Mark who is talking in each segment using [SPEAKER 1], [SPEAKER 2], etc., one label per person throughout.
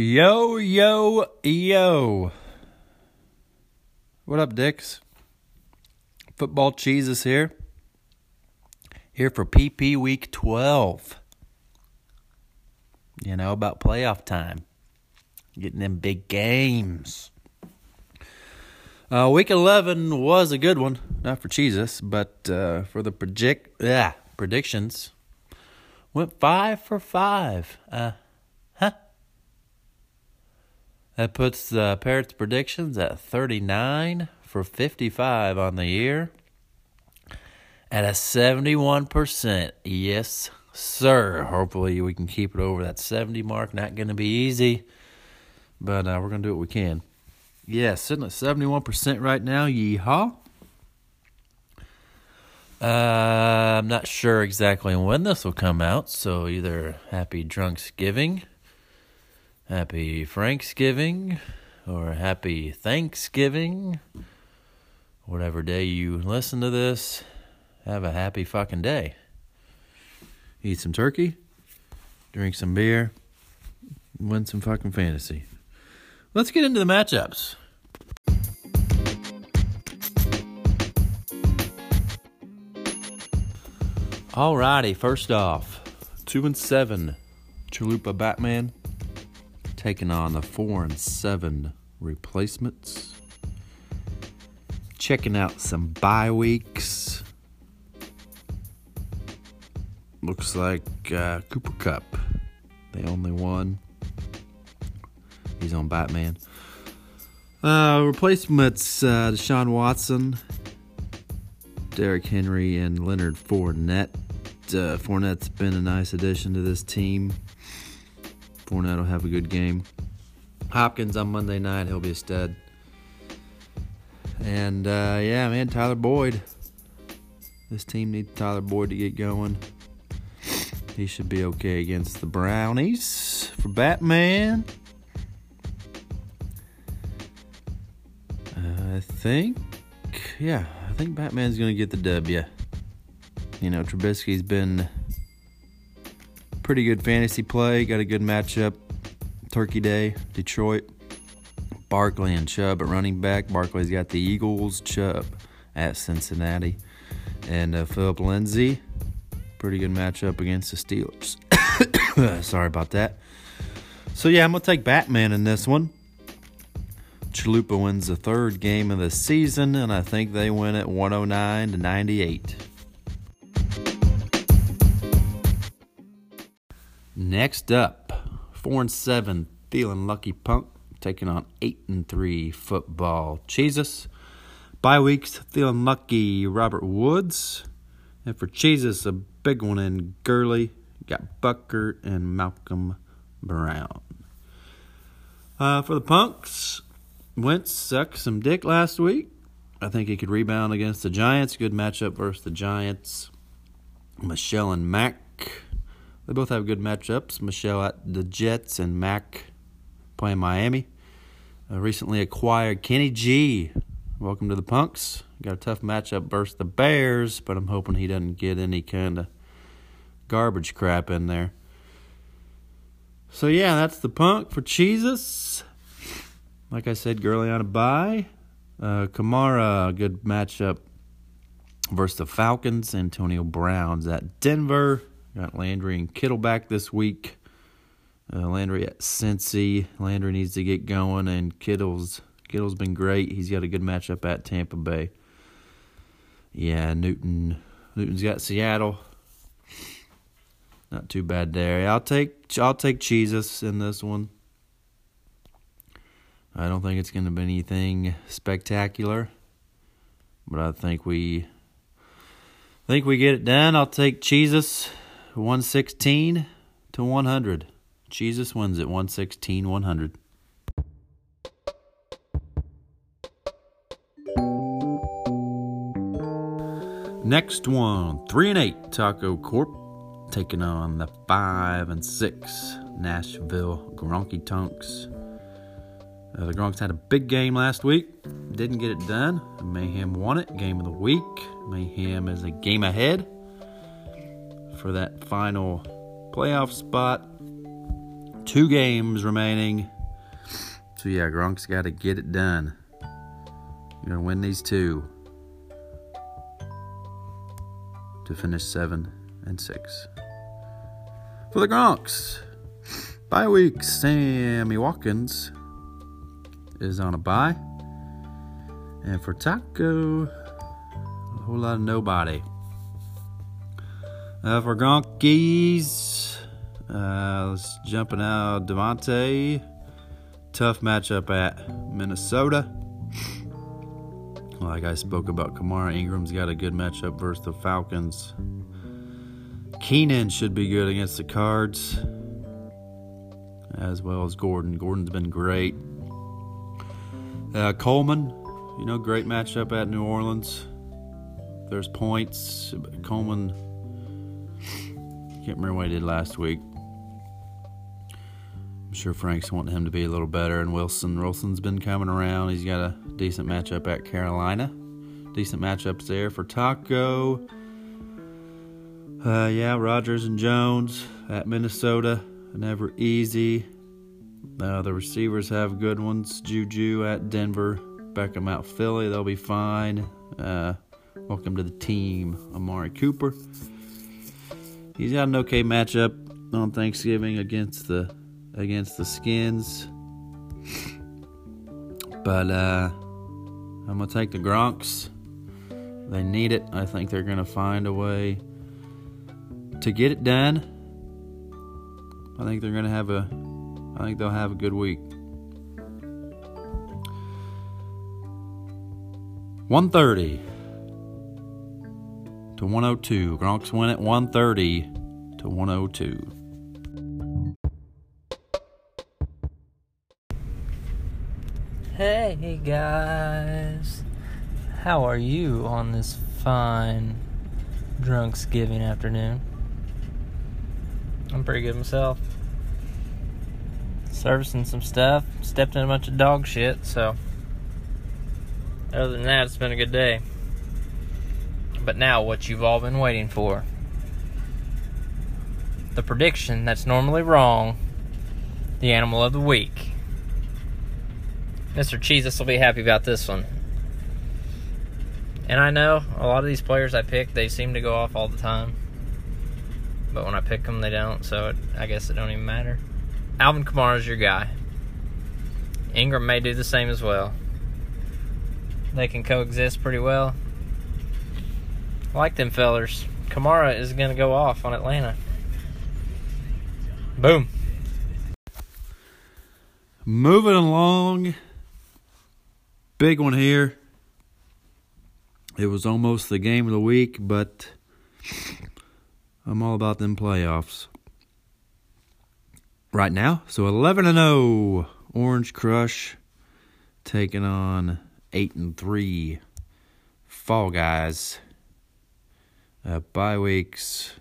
[SPEAKER 1] Yo, yo, yo. What up, Dicks? Football Jesus here. Here for PP Week 12. You know, about playoff time. Getting them big games. Uh, week 11 was a good one. Not for Jesus, but uh, for the project, yeah, predictions. Went five for five. Uh? That puts the Parrots' predictions at 39 for 55 on the year. At a 71%. Yes, sir. Hopefully, we can keep it over that 70 mark. Not going to be easy, but uh, we're going to do what we can. Yeah, sitting at 71% right now. Yeehaw. Uh, I'm not sure exactly when this will come out, so either Happy Drunksgiving Happy Franksgiving or Happy Thanksgiving. Whatever day you listen to this, have a happy fucking day. Eat some turkey, drink some beer, win some fucking fantasy. Let's get into the matchups. Alrighty, first off, two and seven, Chalupa Batman taking on the four and seven replacements. Checking out some bye weeks. Looks like uh, Cooper Kupp, the only one. He's on Batman. Uh, replacements uh, Deshaun Watson, Derrick Henry, and Leonard Fournette. Uh, Fournette's been a nice addition to this team. Fournette will have a good game. Hopkins on Monday night, he'll be a stud. And uh, yeah, man, Tyler Boyd. This team needs Tyler Boyd to get going. He should be okay against the Brownies for Batman. Uh, I think, yeah, I think Batman's going to get the W. You know, Trubisky's been pretty good fantasy play. Got a good matchup. Turkey Day, Detroit. Barkley and Chubb at running back. Barkley's got the Eagles. Chubb at Cincinnati. And uh, Philip Lindsay, pretty good matchup against the Steelers. Sorry about that. So, yeah, I'm going to take Batman in this one. Chalupa wins the third game of the season, and I think they win at 109 to 98. Next up, four and seven, feeling lucky punk, taking on eight and three football. Jesus. Bye weeks, feeling lucky Robert Woods. And for Jesus, a big one in Gurley. Got Buckert and Malcolm Brown. Uh, for the Punks, Wentz sucked some dick last week. I think he could rebound against the Giants. Good matchup versus the Giants. Michel and Mack they both have good matchups. Michel at the Jets and Mack playing Miami. Uh, recently acquired Kenny G. Welcome to the Punks. Got a tough matchup versus the Bears, but I'm hoping he doesn't get any kind of garbage crap in there. So yeah, that's the punk for Jesus. Like I said, Gurley on a bye. Uh, Kamara, good matchup versus the Falcons. Antonio Brown's at Denver. Got Landry and Kittle back this week. Uh, Landry at Cincy. Landry needs to get going, and Kittle's Kittle's been great. He's got a good matchup at Tampa Bay. Yeah, Newton Newton's got Seattle. Not too bad there. I'll take I'll take Jesus in this one. I don't think it's going to be anything spectacular, but I think we I think we get it done. I'll take Jesus 116 to 100. Jesus wins at 116 100. Next one, 3 and 8 Taco Corp taking on the 5 and 6 Nashville Gronky Tonks. Uh, the Gronks had a big game last week. Didn't get it done. Mayhem won it. Game of the week. Mayhem is a game ahead for that final playoff spot. two games remaining. So yeah, Gronk's got to get it done. You're gonna win these two to finish seven and six. For the Gronks, bye week. Sammy Watkins is on a bye, and for Taco, a whole lot of nobody. Uh, for Gronkies, uh, let's jump jumping out Davante. Tough matchup at Minnesota. Like I spoke about, Kamara Ingram's got a good matchup versus the Falcons. Keenan should be good against the Cards, as well as Gordon. Gordon's been great. Uh, Coleman, you know, great matchup at New Orleans. There's points. Coleman, can't remember what he did last week. I'm sure Frank's wanting him to be a little better, and Wilson. Wilson's been coming around. He's got a decent matchup at Carolina. Decent matchups there for Taco. Uh, yeah, Rodgers and Jones at Minnesota. Never easy. Uh, the receivers have good ones. Juju at Denver. Beckham out Philly. They'll be fine. Uh, welcome to the team, Amari Cooper. He's got an okay matchup on Thanksgiving against the against the Skins. But uh, I'm gonna take the Gronks. They need it. I think they're gonna find a way to get it done. I think they're gonna have a. I think they'll have a good week. 130 to 102. Gronks win at 130 to 102.
[SPEAKER 2] Hey guys, how are you on this fine Drunksgiving afternoon? I'm pretty good myself. Servicing some stuff, stepped in a bunch of dog shit, so other than that, it's been a good day. But now, what you've all been waiting for the prediction that's normally wrong, the animal of the week. Mr. Jesus will be happy about this one. And I know a lot of these players I pick, they seem to go off all the time. But when I pick them, they don't, so it, I guess it don't even matter. Alvin Kamara is your guy. Ingram may do the same as well. They can coexist pretty well. Like them fellers. Kamara is going to go off on Atlanta. Boom.
[SPEAKER 1] Moving along. Big one here. It was almost the game of the week, but I'm all about them playoffs. Right now, so 11 and 0 Orange Crush taking on 8 and 3 Fall Guys. Uh, bye weeks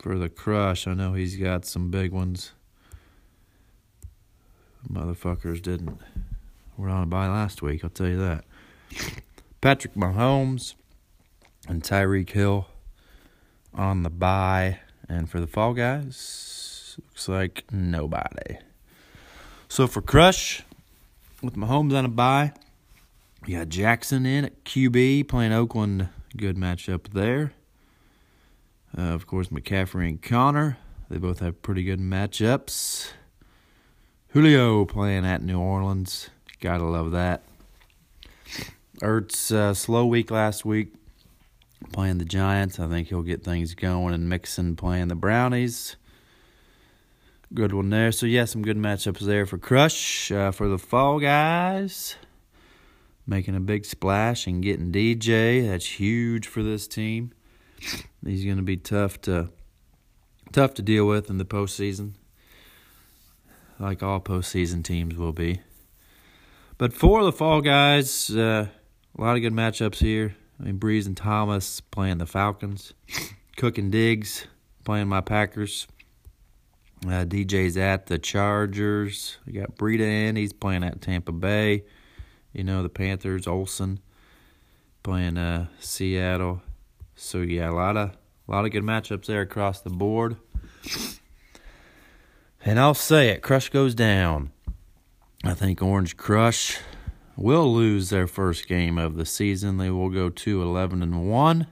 [SPEAKER 1] for the Crush. I know he's got some big ones. Motherfuckers didn't were on a bye last week, I'll tell you that. Patrick Mahomes and Tyreek Hill on the bye. And for the Fall Guys, looks like nobody. So for Crush, with Mahomes on a bye, you got Jackson in at QB playing Oakland. Good matchup there. Uh, of course, McCaffrey and Connor. They both have pretty good matchups. Julio playing at New Orleans. Gotta love that. Ertz, uh, slow week last week playing the Giants. I think he'll get things going. And Mixon playing the Brownies. Good one there. So, yeah, some good matchups there for Crush. Uh, for the Fall Guys, making a big splash and getting DJ. That's huge for this team. He's going to be tough to tough to deal with in the postseason, like all postseason teams will be. But for the fall guys, uh, a lot of good matchups here. I mean, Brees and Thomas playing the Falcons, Cook and Diggs playing my Packers. Uh, DJ's at the Chargers. We got Breida in. He's playing at Tampa Bay. You know the Panthers. Olsen playing uh, Seattle. So yeah, a lot of a lot of good matchups there across the board. And I'll say it, Crush goes down. I think Orange Crush will lose their first game of the season. They will go to 11 and 1.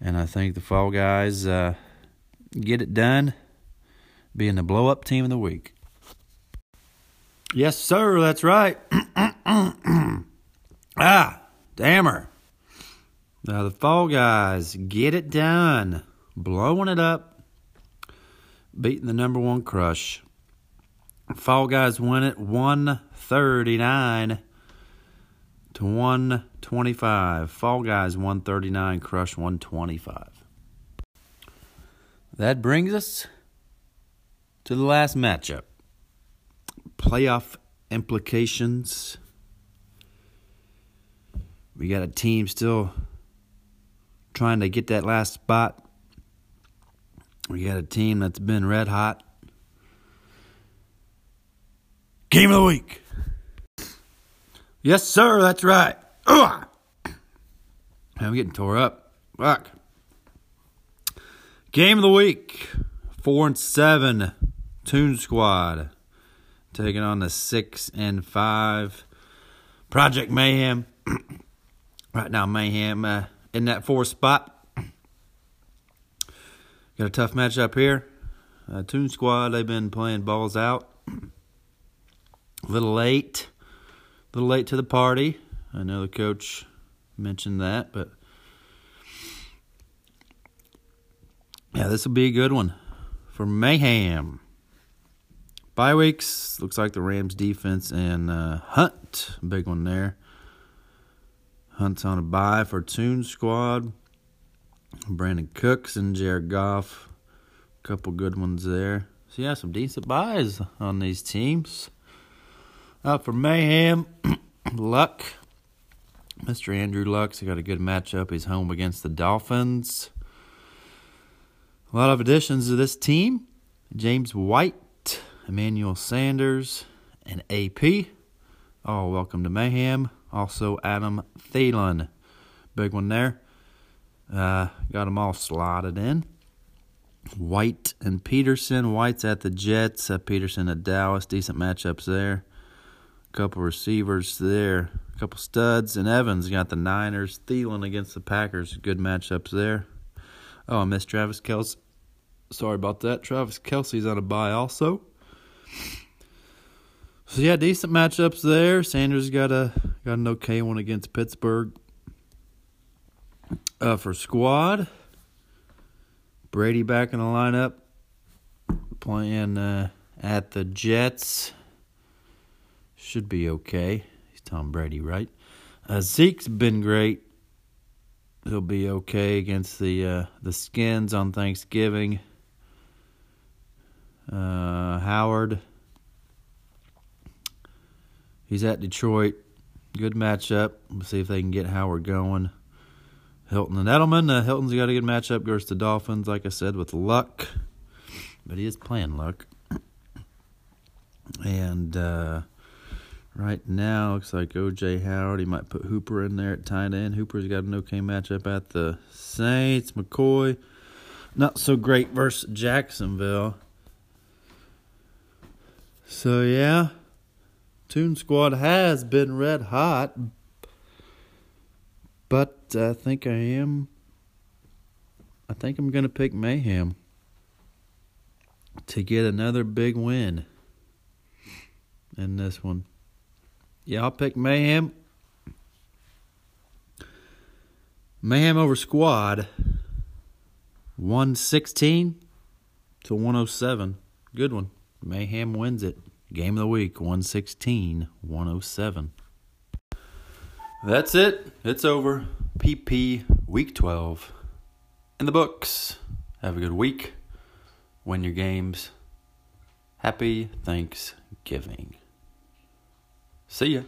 [SPEAKER 1] And I think the Fall Guys uh, get it done, being the blow up team of the week. Yes, sir, that's right. ah, dammer. Now the Fall Guys get it done, blowing it up, beating the number one crush. Fall Guys win it 139 to 125. Fall Guys 139, Crush 125. That brings us to the last matchup. Playoff implications. We got a team still trying to get that last spot. We got a team that's been red hot Game of the week. Yes, sir, that's right. Ugh. I'm getting tore up. Fuck. Game of the week. Four and seven. Toon Squad. Taking on the six and five. Project Mayhem. right now, Mayhem uh, in that fourth spot. Got a tough matchup here. Uh, Toon Squad, they've been playing balls out. A little late, a little late to the party. I know the coach mentioned that, but yeah, this will be a good one for Mayhem. Bye weeks looks like the Rams defense and uh, Hunt, big one there. Hunt's on a bye for Toon Squad. Brandin Cooks and Jared Goff, a couple good ones there. So yeah, some decent buys on these teams. Up for Mayhem, Luck. Mr. Andrew Luck's got a good matchup. He's home against the Dolphins. A lot of additions to this team James White, Emmanuel Sanders, and AP. All welcome to Mayhem. Also, Adam Thielen. Big one there. Uh, got them all slotted in. White and Peterson. White's at the Jets. Uh, Peterson at Dallas. Decent matchups there couple receivers there, a couple studs, and Evans got the Niners. Thielen against the Packers, good matchups there. Oh, I missed Travis Kelce. Sorry about that. Travis Kelce's on a bye also. So yeah, decent matchups there. Sanders got a got an okay one against Pittsburgh. Uh, for squad, Brady back in the lineup, playing uh, at the Jets should be okay. He's Tom Brady, right? Uh, Zeke's been great. He'll be okay against the uh, the Skins on Thanksgiving. Uh, Howard, he's at Detroit. Good matchup. We'll see if they can get Howard going. Hilton and Edelman. Uh, Hilton's got a good matchup versus the Dolphins, like I said, with luck. But he is playing luck. And uh, Right now, looks like OJ Howard. He might put Hooper in there at tight end. Hooper's got an okay matchup at the Saints. McCoy, not so great versus Jacksonville. So, yeah, Toon Squad has been red hot. But I think I am. I think I'm going to pick Mayhem to get another big win in this one. Yeah, I'll pick Mayhem. Mayhem over Squad. 116 to 107. Good one. Mayhem wins it. Game of the week 116 107. That's it. It's over. PP week 12. In the books. Have a good week. Win your games. Happy Thanksgiving. See ya.